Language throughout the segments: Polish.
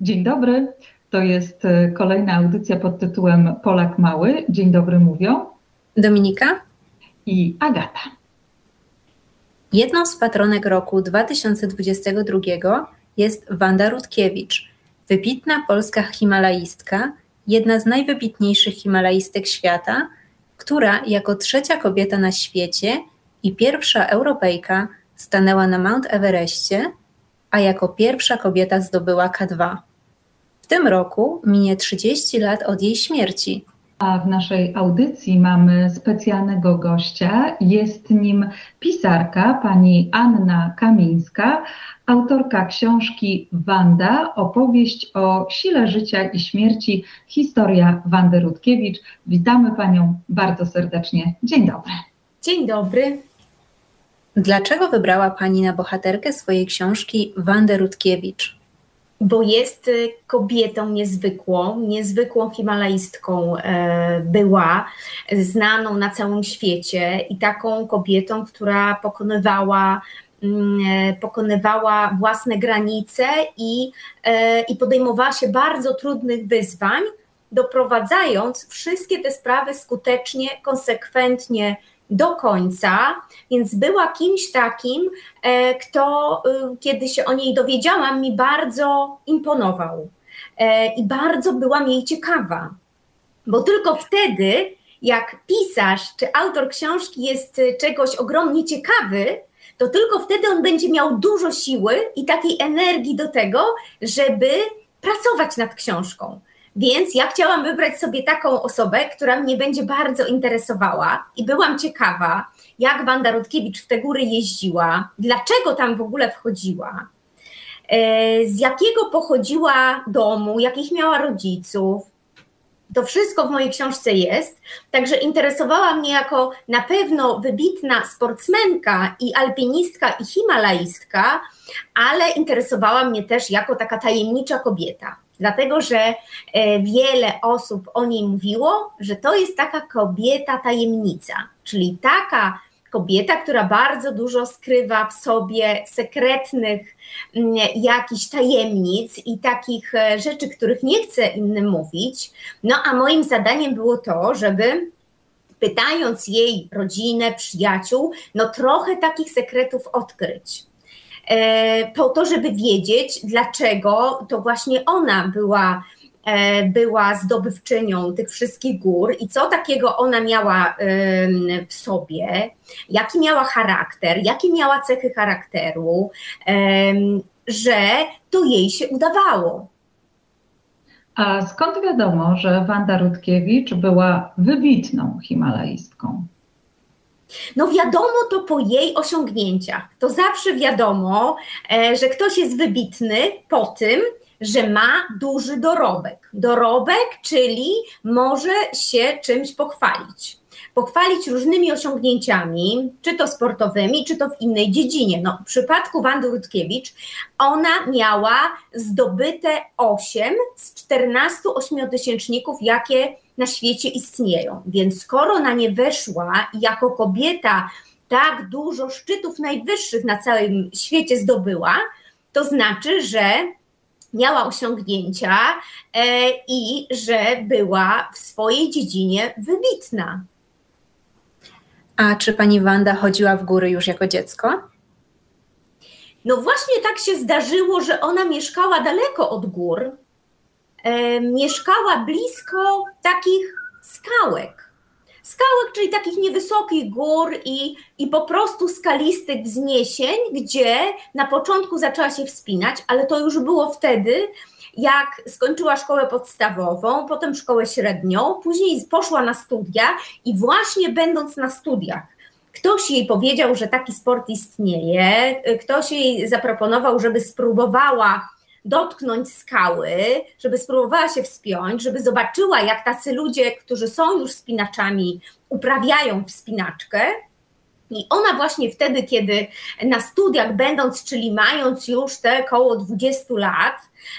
Dzień dobry. To jest e, kolejna audycja pod tytułem Polak Mały. Dzień dobry mówią Dominika i Agata. Jedną z patronek roku 2022 jest Wanda Rutkiewicz, wybitna polska himalaistka, jedna z najwybitniejszych himalaistek świata, która jako trzecia kobieta na świecie i pierwsza Europejka stanęła na Mount Everestie, a jako pierwsza kobieta zdobyła K2. W tym roku minie 30 lat od jej śmierci. A w naszej audycji mamy specjalnego gościa. Jest nim pisarka pani Anna Kamińska, autorka książki Wanda, opowieść o sile życia i śmierci, historia Wandy Rutkiewicz. Witamy panią bardzo serdecznie. Dzień dobry. Dzień dobry. Dlaczego wybrała pani na bohaterkę swojej książki Wandę Rutkiewicz? bo jest y, kobietą niezwykłą, niezwykłą himalaistką e, była, znaną na całym świecie i taką kobietą, która pokonywała mm, e, pokonywała własne granice i, e, i podejmowała się bardzo trudnych wyzwań, doprowadzając wszystkie te sprawy skutecznie, konsekwentnie do końca, więc była kimś takim, e, kto, y, kiedy się o niej dowiedziałam, mi bardzo imponował e, i bardzo byłam jej ciekawa, bo tylko wtedy, jak pisarz czy autor książki jest czegoś ogromnie ciekawy, to tylko wtedy on będzie miał dużo siły i takiej energii do tego, żeby pracować nad książką. Więc ja chciałam wybrać sobie taką osobę, która mnie będzie bardzo interesowała i byłam ciekawa, jak Wanda Rutkiewicz w te góry jeździła, dlaczego tam w ogóle wchodziła, e, z jakiego pochodziła domu, jakich miała rodziców. To wszystko w mojej książce jest, także interesowała mnie jako na pewno wybitna sportsmenka i alpinistka i himalaistka, ale interesowała mnie też jako taka tajemnicza kobieta dlatego że e, wiele osób o niej mówiło, że to jest taka kobieta tajemnica, czyli taka kobieta, która bardzo dużo skrywa w sobie sekretnych jakichś tajemnic i takich e, rzeczy, których nie chce innym mówić. No a moim zadaniem było to, żeby pytając jej rodzinę, przyjaciół, no trochę takich sekretów odkryć. E, po to, żeby wiedzieć, dlaczego to właśnie ona była e, była zdobywczynią tych wszystkich gór i co takiego ona miała w sobie, jaki miała charakter, jakie miała cechy charakteru, że to jej się udawało. A skąd wiadomo, że Wanda Rutkiewicz była wybitną himalaistką? No wiadomo to po jej osiągnięciach. To zawsze wiadomo, e, że ktoś jest wybitny po tym, że ma duży dorobek. Dorobek, czyli może się czymś pochwalić. Pochwalić różnymi osiągnięciami, czy to sportowymi, czy to w innej dziedzinie. No, w przypadku Wandy Rutkiewicz ona miała zdobyte 8 z 14 ośmiotysięczników, jakie na świecie istnieją. Więc skoro na nie weszła i jako kobieta tak dużo szczytów najwyższych na całym świecie zdobyła, to znaczy, że miała osiągnięcia e, i że była w swojej dziedzinie wybitna. A czy pani Wanda chodziła w góry już jako dziecko? No właśnie tak się zdarzyło, że ona mieszkała daleko od gór, mieszkała blisko takich skałek. Skałek, czyli takich niewysokich gór i, i po prostu skalistych wzniesień, gdzie na początku zaczęła się wspinać, ale to już było wtedy, jak skończyła szkołę podstawową, potem szkołę średnią, później poszła na studia i właśnie będąc na studiach, ktoś jej powiedział, że taki sport istnieje, ktoś jej zaproponował, żeby spróbowała dotknąć skały, żeby spróbowała się wspiąć, żeby zobaczyła, jak tacy ludzie, którzy są już spinaczami, uprawiają wspinaczkę. I ona właśnie wtedy, kiedy na studiach będąc, czyli mając już te około 20 lat,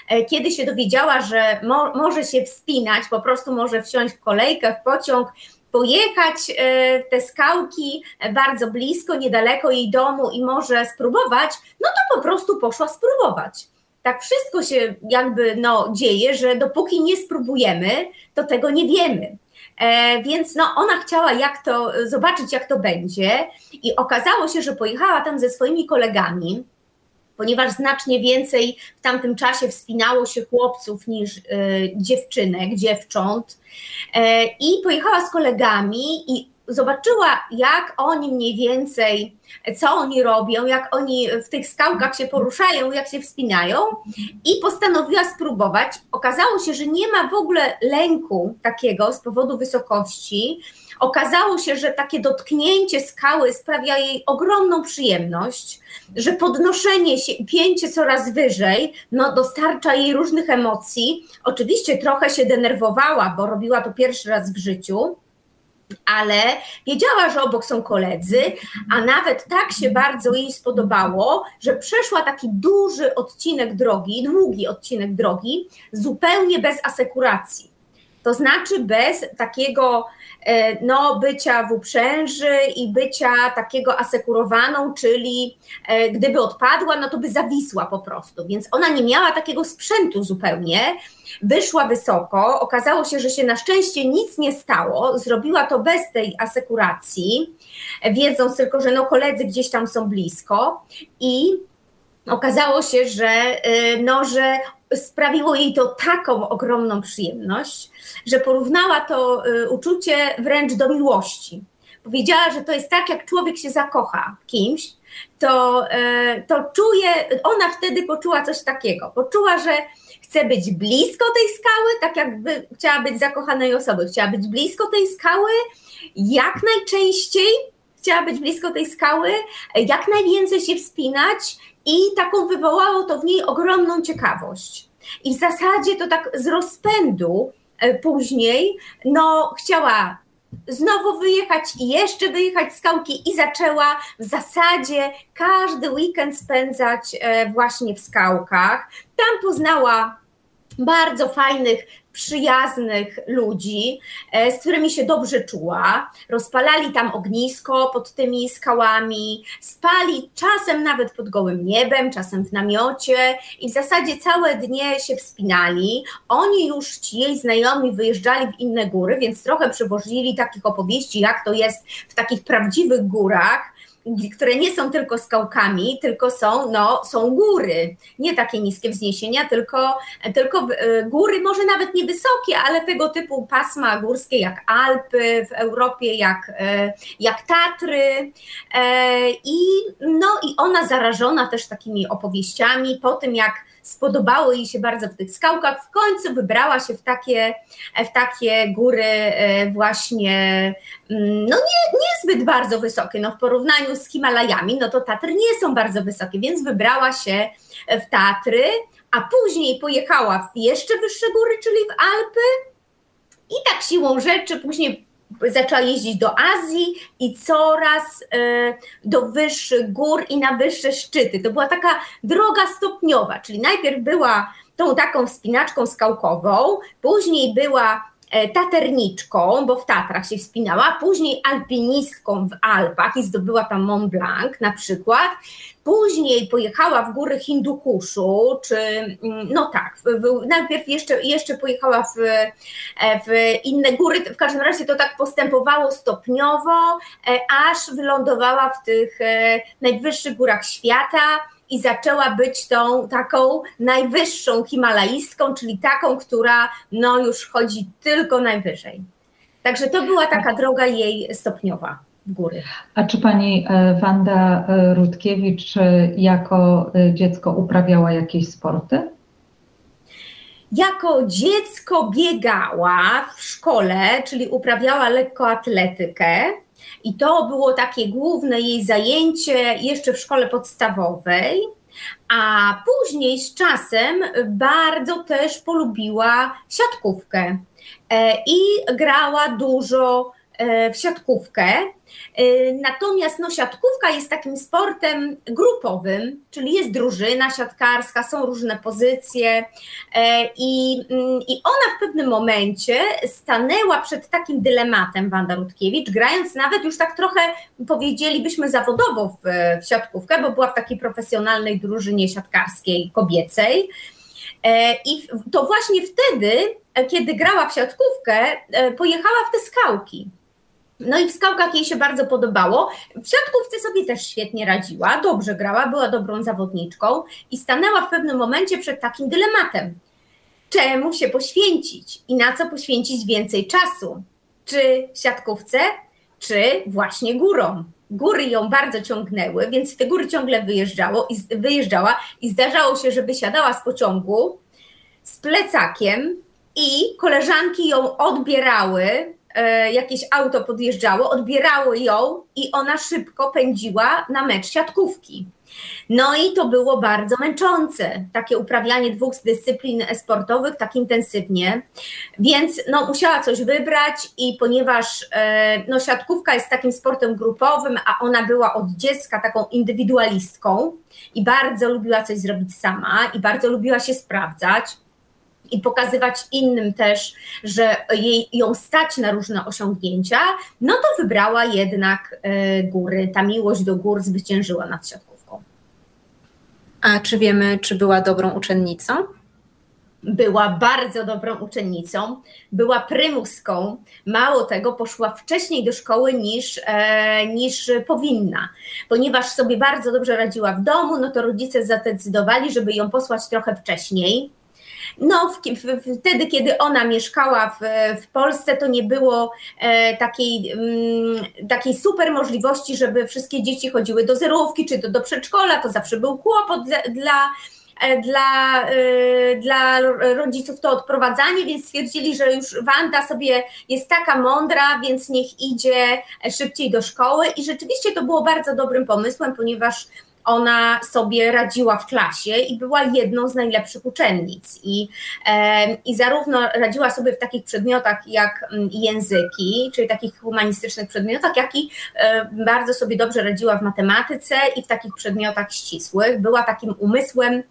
e, kiedy się dowiedziała, że mo może się wspinać, po prostu może wsiąść w kolejkę, w pociąg, pojechać e, te skałki bardzo blisko, niedaleko jej domu i może spróbować, no to po prostu poszła spróbować tak wszystko się jakby no, dzieje, że dopóki nie spróbujemy, to tego nie wiemy. E, więc no, ona chciała jak to, zobaczyć, jak to będzie, i okazało się, że pojechała tam ze swoimi kolegami, ponieważ znacznie więcej w tamtym czasie wspinało się chłopców niż y, dziewczynek, dziewcząt. E, I pojechała z kolegami i zobaczyła, jak oni mniej więcej, co oni robią, jak oni w tych skałkach się poruszają, jak się wspinają, i postanowiła spróbować. Okazało się, że nie ma w ogóle lęku takiego z powodu wysokości. Okazało się, że takie dotknięcie skały sprawia jej ogromną przyjemność, że podnoszenie się pięcie coraz wyżej no, dostarcza jej różnych emocji. Oczywiście trochę się denerwowała, bo robiła to pierwszy raz w życiu ale wiedziała, że obok są koledzy, a nawet tak się bardzo jej spodobało, że przeszła taki duży odcinek drogi, długi odcinek drogi, zupełnie bez asekuracji. To znaczy bez takiego E, no, bycia w uprzęży i bycia takiego asekurowaną, czyli e, gdyby odpadła, no to by zawisła po prostu. Więc ona nie miała takiego sprzętu zupełnie. Wyszła wysoko, okazało się, że się na szczęście nic nie stało, zrobiła to bez tej asekuracji, wiedząc tylko, że no koledzy gdzieś tam są blisko i okazało się, że, e, no, że sprawiło jej to taką ogromną przyjemność, że porównała to y, uczucie wręcz do miłości. Powiedziała, że to jest tak, jak człowiek się zakocha kimś, to, y, to czuje, ona wtedy poczuła coś takiego. Poczuła, że chce być blisko tej skały, tak jakby chciała być zakochanej osoby, chciała być blisko tej skały, jak najczęściej chciała być blisko tej skały, jak najwięcej się wspinać i taką wywołało to w niej ogromną ciekawość. I w zasadzie to tak z rozpędu e, później, no chciała znowu wyjechać i jeszcze wyjechać z skałki i zaczęła w zasadzie każdy weekend spędzać e, właśnie w skałkach. Tam poznała bardzo fajnych przyjaznych ludzi, e, z którymi się dobrze czuła. Rozpalali tam ognisko pod tymi skałami, spali czasem nawet pod gołym niebem, czasem w namiocie i w zasadzie całe dnie się wspinali. Oni już, ci jej znajomi, wyjeżdżali w inne góry, więc trochę przywozili takich opowieści, jak to jest w takich prawdziwych górach które nie są tylko skałkami, tylko są, no, są góry. Nie takie niskie wzniesienia, tylko, tylko e, góry, może nawet niewysokie, ale tego typu pasma górskie jak Alpy w Europie, jak, e, jak Tatry. E, I, no, I ona zarażona też takimi opowieściami po tym, jak spodobało jej się bardzo w tych skałkach, w końcu wybrała się w takie, w takie góry właśnie mm, no nie, niezbyt bardzo wysokie, no w porównaniu z Himalajami, no to Tatry nie są bardzo wysokie, więc wybrała się w Tatry, a później pojechała w jeszcze wyższe góry, czyli w Alpy. I tak siłą rzeczy później zaczęła jeździć do Azji i coraz e, do wyższych gór i na wyższe szczyty. To była taka droga stopniowa, czyli najpierw była tą taką wspinaczką skałkową, później była taterniczką, bo w Tatrach się wspinała, później alpinistką w Alpach i zdobyła tam Mont Blanc na przykład, później pojechała w góry Hindukuszu, czy mm, no tak, w, najpierw jeszcze, jeszcze pojechała w, e, w inne góry, w każdym razie to tak postępowało stopniowo, e, aż wylądowała w tych najwyższych górach świata, i zaczęła być tą taką najwyższą himalaistką, czyli taką, która no już chodzi tylko najwyżej. Także to była taka droga jej stopniowa w góry. A czy pani e, Wanda e, Rutkiewicz e, jako dziecko uprawiała jakieś sporty? Jako dziecko biegała w szkole, czyli uprawiała lekkoatletykę. I to było takie główne jej zajęcie jeszcze w szkole podstawowej. A później z czasem bardzo też polubiła siatkówkę e, i grała dużo w siatkówkę. Natomiast no, siatkówka jest takim sportem grupowym, czyli jest drużyna siatkarska, są różne pozycje i, mm, i ona w pewnym momencie stanęła przed takim dylematem Wanda Rutkiewicz, grając nawet już tak trochę powiedzielibyśmy zawodowo w, w siatkówkę, bo była w takiej profesjonalnej drużynie siatkarskiej kobiecej. I to właśnie wtedy E, kiedy grała w siatkówkę, e, pojechała w te skałki. No i w skałkach jej się bardzo podobało. W siatkówce sobie też świetnie radziła, dobrze grała, była dobrą zawodniczką i stanęła w pewnym momencie przed takim dylematem. Czemu się poświęcić i na co poświęcić więcej czasu? Czy siatkówce, czy właśnie górom? Góry ją bardzo ciągnęły, więc te góry ciągle wyjeżdżało i wyjeżdżała i zdarzało się, że wysiadała z pociągu z plecakiem i koleżanki ją odbierały, jakieś auto podjeżdżało, odbierało ją i ona szybko pędziła na mecz siatkówki. No i to było bardzo męczące, takie uprawianie dwóch dyscyplin sportowych tak intensywnie, więc no, musiała coś wybrać i ponieważ e, no, siatkówka jest takim sportem grupowym, a ona była od dziecka taką indywidualistką i bardzo lubiła coś zrobić sama i bardzo lubiła się sprawdzać, i pokazywać innym też, że jej, ją stać na różne osiągnięcia, no to wybrała jednak e, góry. Ta miłość do gór zwyciężyła nad siatkówką. A czy wiemy, czy była dobrą uczennicą? Była bardzo dobrą uczennicą, była prymuską. Mało tego, poszła wcześniej do szkoły niż, e, niż powinna. Ponieważ sobie bardzo dobrze radziła w domu, no to rodzice zadecydowali, żeby ją posłać trochę wcześniej no, w, w, wtedy, kiedy ona mieszkała w, w Polsce, to nie było e, takiej, m, mm, takiej super możliwości, żeby wszystkie dzieci chodziły do zerówki czy do, do przedszkola. To zawsze był kłopot dla, dla e, dla, e, dla rodziców to odprowadzanie, więc stwierdzili, że już Wanda sobie jest taka mądra, więc niech idzie szybciej do szkoły. I rzeczywiście to było bardzo dobrym pomysłem, ponieważ ona sobie radziła w klasie i była jedną z najlepszych uczennic. I, i zarówno radziła sobie w takich przedmiotach jak mm, języki, czyli takich humanistycznych przedmiotach, jak i bardzo sobie dobrze radziła w matematyce i w takich przedmiotach ścisłych. Była takim umysłem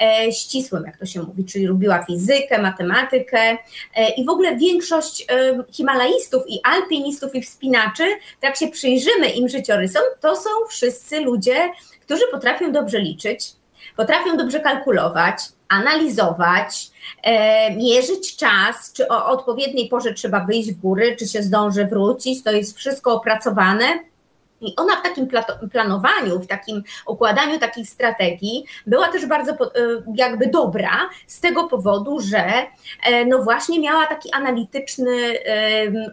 e, ścisłym, jak to się mówi, czyli lubiła fizykę, matematykę e, i w ogóle większość himalaistów i alpinistów i wspinaczy, tak się przyjrzymy im życiorysom, to są wszyscy ludzie, którzy potrafią dobrze liczyć, potrafią dobrze kalkulować, analizować, e, mierzyć czas, czy o odpowiedniej porze trzeba wyjść w góry, czy się zdąży wrócić, to jest wszystko opracowane. I ona w takim planowaniu, w takim układaniu takich strategii była też bardzo e, jakby dobra z tego powodu, że e, no właśnie miała taki analityczny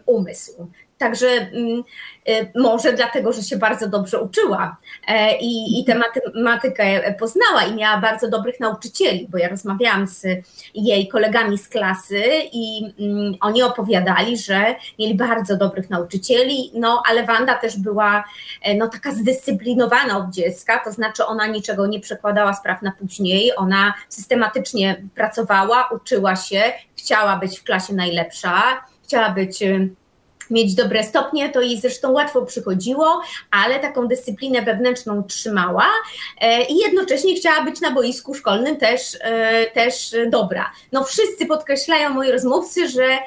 umysł. Także mm, y, może dlatego, że się bardzo dobrze uczyła e, i, i tę matematykę poznała i miała bardzo dobrych nauczycieli, bo ja rozmawiałam z jej kolegami z klasy i mm, oni opowiadali, że mieli bardzo dobrych nauczycieli, no ale Wanda też była e, no, taka zdyscyplinowana od dziecka, to znaczy ona niczego nie przekładała spraw na później, ona systematycznie pracowała, uczyła się, chciała być w klasie najlepsza, chciała być mieć dobre stopnie, to jej zresztą łatwo przychodziło, ale taką dyscyplinę wewnętrzną trzymała e, i jednocześnie chciała być na boisku szkolnym też, e, też dobra. No wszyscy podkreślają moi rozmówcy, że e,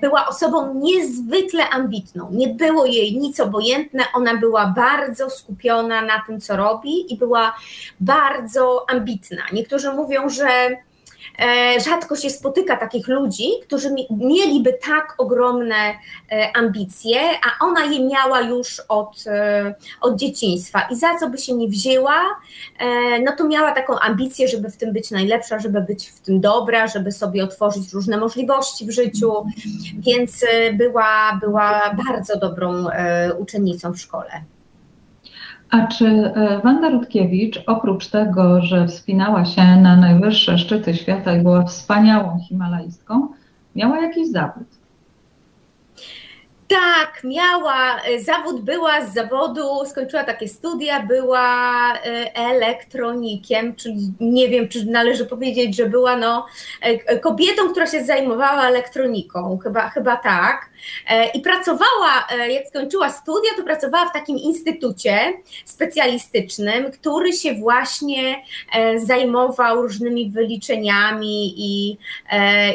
była osobą niezwykle ambitną, nie było jej nic obojętne, ona była bardzo skupiona na tym, co robi i była bardzo ambitna. Niektórzy mówią, że rzadko się spotyka takich ludzi, którzy mieliby tak ogromne e, ambicje, a ona je miała już od, e, od dzieciństwa i za co by się nie wzięła, no to miała taką ambicję, żeby w tym być najlepsza, żeby być w tym dobra, żeby sobie otworzyć różne możliwości w życiu, więc była, była bardzo dobrą uczennicą w szkole. A czy e, Wanda Rutkiewicz, oprócz tego, że wspinała się na najwyższe szczyty świata i była wspaniałą himalaistką, miała jakiś zawód? Tak, miała, zawód była z zawodu, skończyła takie studia, była e, elektronikiem, czyli nie wiem, czy należy powiedzieć, że była no, e, kobietą, która się zajmowała elektroniką, chyba, chyba tak. I pracowała, jak skończyła studia, to pracowała w takim instytucie specjalistycznym, który się właśnie zajmował różnymi wyliczeniami i,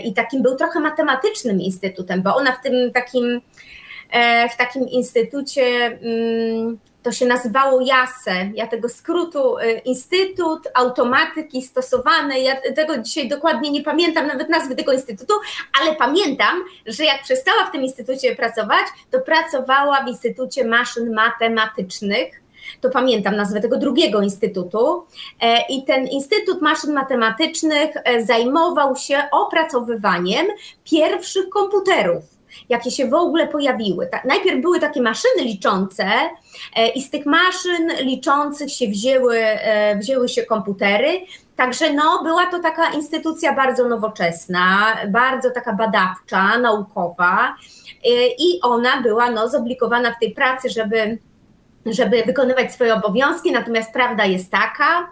i takim był trochę matematycznym instytutem, bo ona w tym takim E, w takim instytucie, mm, to się nazywało JASE, ja tego skrótu, e, Instytut Automatyki Stosowanej, ja tego dzisiaj dokładnie nie pamiętam nawet nazwy tego instytutu, ale pamiętam, że jak przestała w tym instytucie pracować, to pracowała w Instytucie Maszyn Matematycznych, to pamiętam nazwę tego drugiego instytutu. E, I ten Instytut Maszyn Matematycznych zajmował się opracowywaniem pierwszych komputerów jakie się w ogóle pojawiły. najpierw były takie maszyny liczące e, i z tych maszyn liczących się wzięły, e, wzięły się komputery. Także no, była to taka instytucja bardzo nowoczesna, bardzo taka badawcza, naukowa e, i ona była no, zobligowana w tej pracy, żeby żeby wykonywać swoje obowiązki, natomiast prawda jest taka,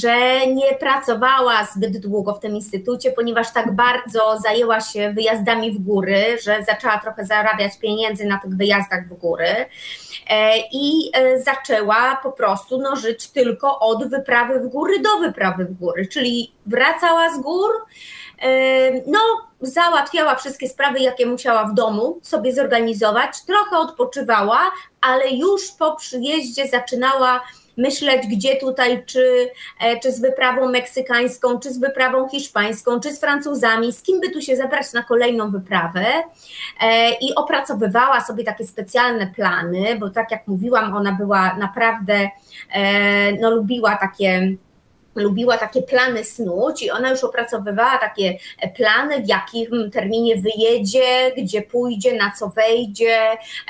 że nie pracowała zbyt długo w tym instytucie, ponieważ tak bardzo zajęła się wyjazdami w góry, że zaczęła trochę zarabiać pieniędzy na tych wyjazdach w góry e, i e, zaczęła po prostu no, żyć tylko od wyprawy w góry do wyprawy w góry, czyli wracała z gór, no, załatwiała wszystkie sprawy, jakie musiała w domu sobie zorganizować, trochę odpoczywała, ale już po przyjeździe zaczynała myśleć, gdzie tutaj, czy, e, czy z wyprawą meksykańską, czy z wyprawą hiszpańską, czy z Francuzami, z kim by tu się zabrać na kolejną wyprawę. E, I opracowywała sobie takie specjalne plany, bo tak jak mówiłam, ona była naprawdę, e, no lubiła takie lubiła takie plany snuć i ona już opracowywała takie plany, w jakim terminie wyjedzie, gdzie pójdzie, na co wejdzie,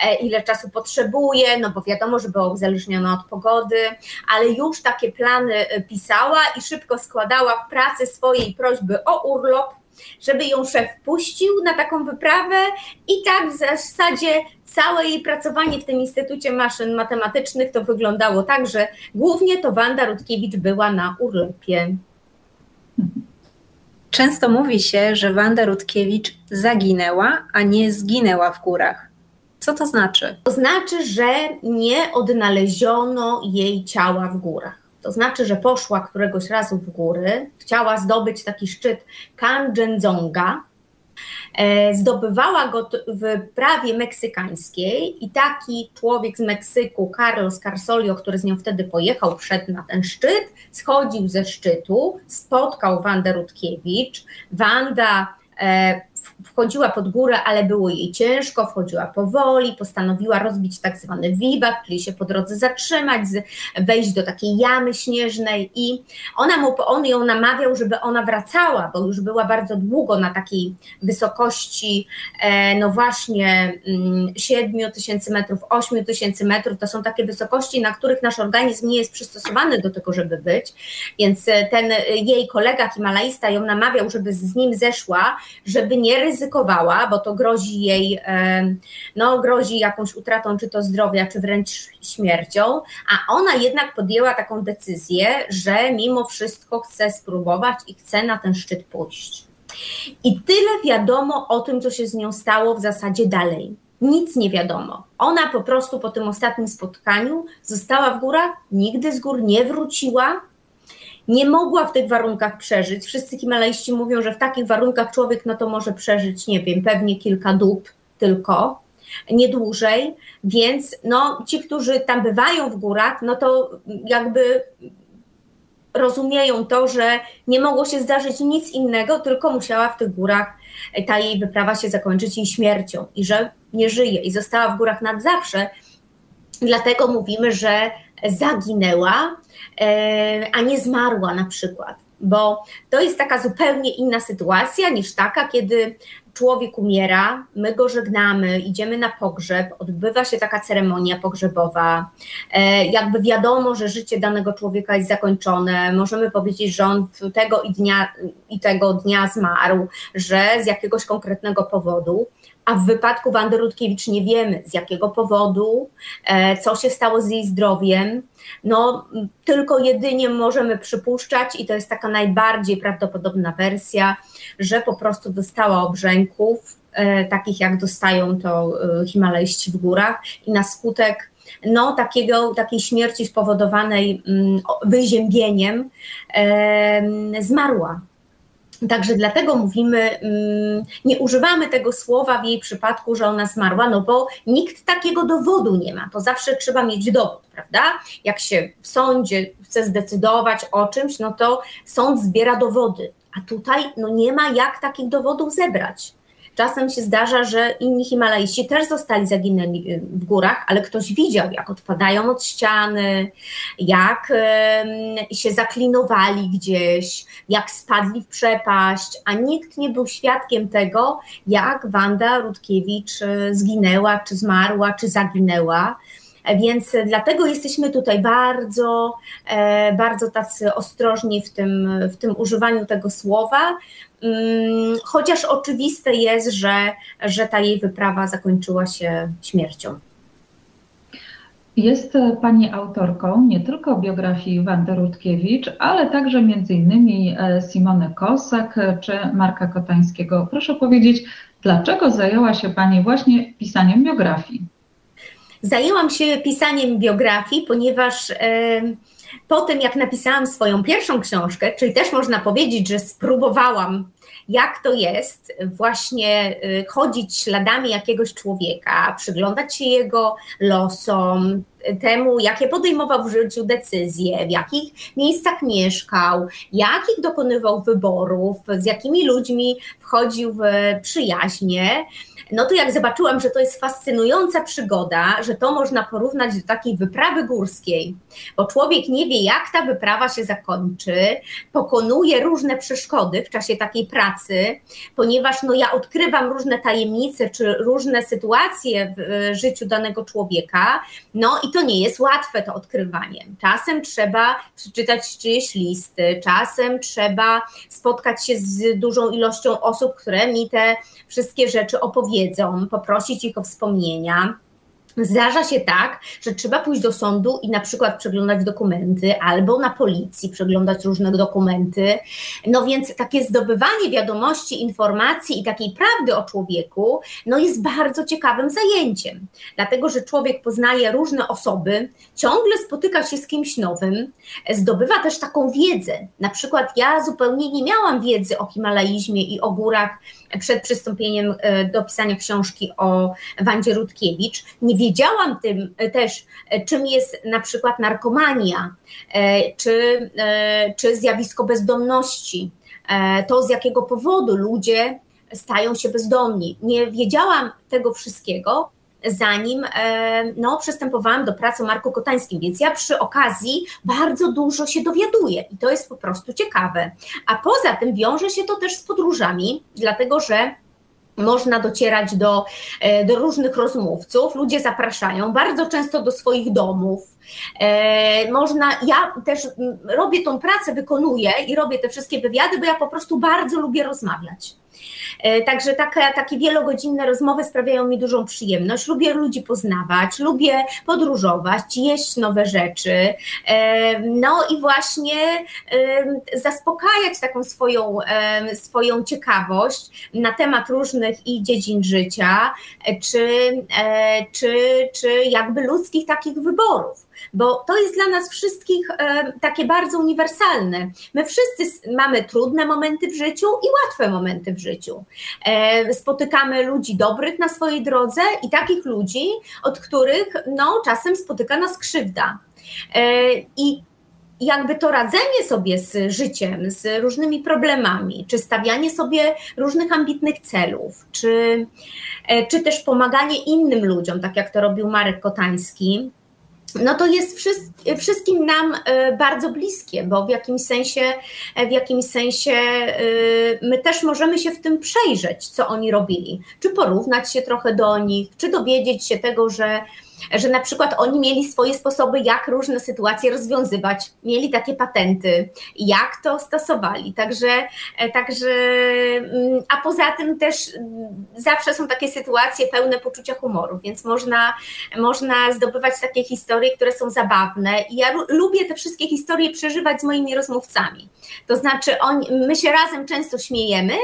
e, ile czasu potrzebuje, no bo wiadomo, że było uzależnione od pogody, ale już takie plany e, pisała i szybko składała w pracy swojej prośby o urlop żeby ją szef puścił na taką wyprawę i tak w zasadzie całe jej pracowanie w tym Instytucie Maszyn Matematycznych to wyglądało tak, że głównie to Wanda Rutkiewicz była na urlopie. Często mówi się, że Wanda Rutkiewicz zaginęła, a nie zginęła w górach. Co to znaczy? To znaczy, że nie odnaleziono jej ciała w górach. To znaczy, że poszła któregoś razu w góry, chciała zdobyć taki szczyt Kanchenjunga, e, zdobywała go w prawie meksykańskiej i taki człowiek z Meksyku, Carlos Carsolio, który z nią wtedy pojechał, wszedł na ten szczyt, schodził ze szczytu, spotkał Wandę Rutkiewicz. Wanda e, wchodziła pod górę, ale było jej ciężko, wchodziła powoli, postanowiła rozbić tak zwany wiwat, czyli się po drodze zatrzymać, wejść do takiej jamy śnieżnej i ona mu, on ją namawiał, żeby ona wracała, bo już była bardzo długo na takiej wysokości, e, no właśnie 7 mm, tysięcy metrów, 8 tysięcy metrów, to są takie wysokości, na których nasz organizm nie jest przystosowany do tego, żeby być, więc e, ten e, jej kolega himalaista ją namawiał, żeby z nim zeszła, żeby nie ryzykowała, bo to grozi jej, no grozi jakąś utratą czy to zdrowia, czy wręcz śmiercią, a ona jednak podjęła taką decyzję, że mimo wszystko chce spróbować i chce na ten szczyt pójść. I tyle wiadomo o tym, co się z nią stało w zasadzie dalej. Nic nie wiadomo. Ona po prostu po tym ostatnim spotkaniu została w górach, nigdy z gór nie wróciła, nie mogła w tych warunkach przeżyć. Wszyscy himalaiści mówią, że w takich warunkach człowiek no to może przeżyć, nie wiem, pewnie kilka dób tylko, nie dłużej, więc no, ci, którzy tam bywają w górach, no to jakby rozumieją to, że nie mogło się zdarzyć nic innego, tylko musiała w tych górach ta jej wyprawa się zakończyć jej śmiercią i że nie żyje i została w górach nad zawsze. Dlatego mówimy, że zaginęła, E, a nie zmarła na przykład. Bo to jest taka zupełnie inna sytuacja niż taka, kiedy człowiek umiera, my go żegnamy, idziemy na pogrzeb, odbywa się taka ceremonia pogrzebowa, e, jakby wiadomo, że życie danego człowieka jest zakończone, możemy powiedzieć, że on tego i, dnia, i tego dnia zmarł, że z jakiegoś konkretnego powodu, a w wypadku Wandy Rutkiewicz nie wiemy z jakiego powodu, e, co się stało z jej zdrowiem. No, tylko jedynie możemy przypuszczać, i to jest taka najbardziej prawdopodobna wersja, że po prostu dostała obrzęków, e, takich jak dostają to e, Himalajści w górach, i na skutek no, takiego, takiej śmierci spowodowanej mm, wyziębieniem zmarła. Także dlatego mówimy, mm, nie używamy tego słowa w jej przypadku, że ona zmarła, no bo nikt takiego dowodu nie ma. To zawsze trzeba mieć dowód, prawda? Jak się w sądzie chce zdecydować o czymś, no to sąd zbiera dowody. A tutaj no nie ma jak takich dowodów zebrać. Czasem się zdarza, że inni Himalaiści też zostali zaginęli y, w górach, ale ktoś widział, jak odpadają od ściany, jak się zaklinowali gdzieś, jak spadli w przepaść, a nikt nie był świadkiem tego, jak Wanda Rutkiewicz y, zginęła, czy zmarła, czy zaginęła. Więc dlatego jesteśmy tutaj bardzo, e, bardzo tacy ostrożni w tym, w tym używaniu tego słowa, mm, chociaż oczywiste jest, że, że ta jej wyprawa zakończyła się śmiercią. Jest Pani autorką nie tylko biografii Wandy Rutkiewicz, ale także innymi e, Simone Kosak czy Marka Kotańskiego. Proszę powiedzieć, dlaczego zajęła się Pani właśnie pisaniem biografii? Zajęłam się pisaniem biografii, ponieważ po tym, jak napisałam swoją pierwszą książkę, czyli też można powiedzieć, że spróbowałam, jak to jest właśnie y, chodzić śladami jakiegoś człowieka, przyglądać się jego losom, temu, jakie podejmował w życiu decyzje, w jakich miejscach mieszkał, jakich dokonywał wyborów, z jakimi ludźmi wchodził w przyjaźnie. No to jak zobaczyłam, że to jest fascynująca przygoda, że to można porównać do takiej wyprawy górskiej, bo człowiek nie wie, jak ta wyprawa się zakończy, pokonuje różne przeszkody w czasie takiej pracy, ponieważ no ja odkrywam różne tajemnice czy różne sytuacje w życiu danego człowieka, no i to nie jest łatwe to odkrywanie. Czasem trzeba przeczytać czyjeś listy, czasem trzeba spotkać się z dużą ilością osób, które mi te wszystkie rzeczy opowiedzą, poprosić ich o wspomnienia. Zdarza się tak, że trzeba pójść do sądu i na przykład przeglądać dokumenty, albo na policji przeglądać różne dokumenty. No więc takie zdobywanie wiadomości, informacji i takiej prawdy o człowieku, no jest bardzo ciekawym zajęciem, dlatego że człowiek poznaje różne osoby, ciągle spotyka się z kimś nowym, zdobywa też taką wiedzę. Na przykład ja zupełnie nie miałam wiedzy o Himalaizmie i o górach przed przystąpieniem e, do pisania książki o Wandzie Rutkiewicz. Nie wiedziałam tym e, też, e, czym jest na przykład narkomania, czy, czy zjawisko bezdomności, to z jakiego powodu ludzie stają się bezdomni. Nie wiedziałam tego wszystkiego, zanim no, przystępowałam do pracy o Marku Kotańskim, więc ja przy okazji bardzo dużo się dowiaduję i to jest po prostu ciekawe. A poza tym wiąże się to też z podróżami, dlatego że można docierać do, e, do różnych rozmówców, ludzie zapraszają bardzo często do swoich domów. E, można, ja też robię tą pracę, wykonuję i robię te wszystkie wywiady, bo ja po prostu bardzo lubię rozmawiać. E, także takie, takie wielogodzinne rozmowy sprawiają mi dużą przyjemność. Lubię ludzi poznawać, lubię podróżować, jeść nowe rzeczy. E, no i właśnie zaspokajać taką swoją, swoją ciekawość na temat różnych i dziedzin życia, czy, czy, czy jakby ludzkich takich wyborów bo to jest dla nas wszystkich e, takie bardzo uniwersalne. My wszyscy mamy trudne momenty w życiu i łatwe momenty w życiu. E, spotykamy ludzi dobrych na swojej drodze i takich ludzi, od których no, czasem spotyka nas krzywda. E, I jakby to radzenie sobie z życiem, z różnymi problemami, czy stawianie sobie różnych ambitnych celów, czy, czy też pomaganie innym ludziom, tak jak to robił Marek Kotański, no to jest wszystkim nam e, bardzo bliskie, bo w jakimś sensie, w jakimś sensie e, my też możemy się w tym przejrzeć, co oni robili, czy porównać się trochę do nich, czy dowiedzieć się tego, że że na przykład oni mieli swoje sposoby, jak różne sytuacje rozwiązywać, mieli takie patenty, jak to stosowali. Także, e, także mm, a poza tym też mm, zawsze są takie sytuacje pełne poczucia humoru, więc można, można zdobywać takie historie, które są zabawne. I ja lubię te wszystkie historie przeżywać z moimi rozmówcami. To znaczy, on, my się razem często śmiejemy,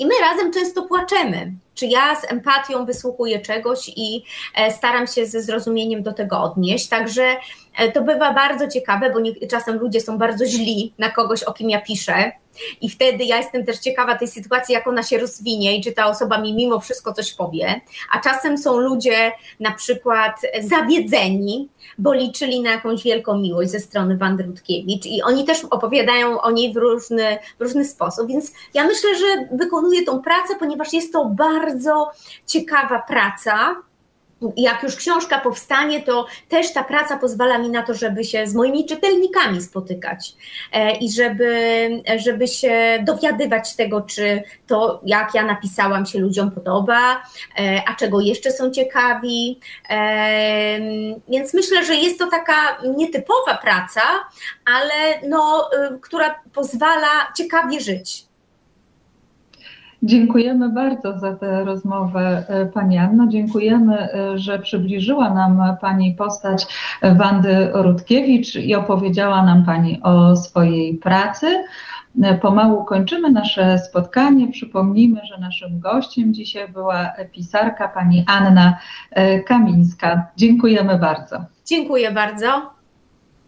i my razem często płaczemy. Czy ja z empatią wysłuchuję czegoś i e, staram się ze zrozumieniem do tego odnieść. Także e, to bywa bardzo ciekawe, bo czasem ludzie są bardzo źli na kogoś, o kim ja piszę. I wtedy ja jestem też ciekawa tej sytuacji, jak ona się rozwinie i czy ta osoba mi mimo wszystko coś powie. A czasem są ludzie na przykład zawiedzeni, bo liczyli na jakąś wielką miłość ze strony Wandy Rutkiewicz i oni też opowiadają o niej w różny, w różny sposób. Więc ja myślę, że wykonuję tą pracę, ponieważ jest to bardzo ciekawa praca jak już książka powstanie, to też ta praca pozwala mi na to, żeby się z moimi czytelnikami spotykać e, i żeby, żeby się dowiadywać tego, czy to, jak ja napisałam, się ludziom podoba, e, a czego jeszcze są ciekawi. E, więc myślę, że jest to taka nietypowa praca, ale no, która pozwala ciekawie żyć. Dziękujemy bardzo za tę rozmowę e, Pani Anno. Dziękujemy, e, że przybliżyła nam Pani postać Wandy Rutkiewicz i opowiedziała nam Pani o swojej pracy. E, pomału kończymy nasze spotkanie. Przypomnijmy, że naszym gościem dzisiaj była pisarka pani Anna Kamińska. Dziękujemy bardzo. Dziękuję bardzo.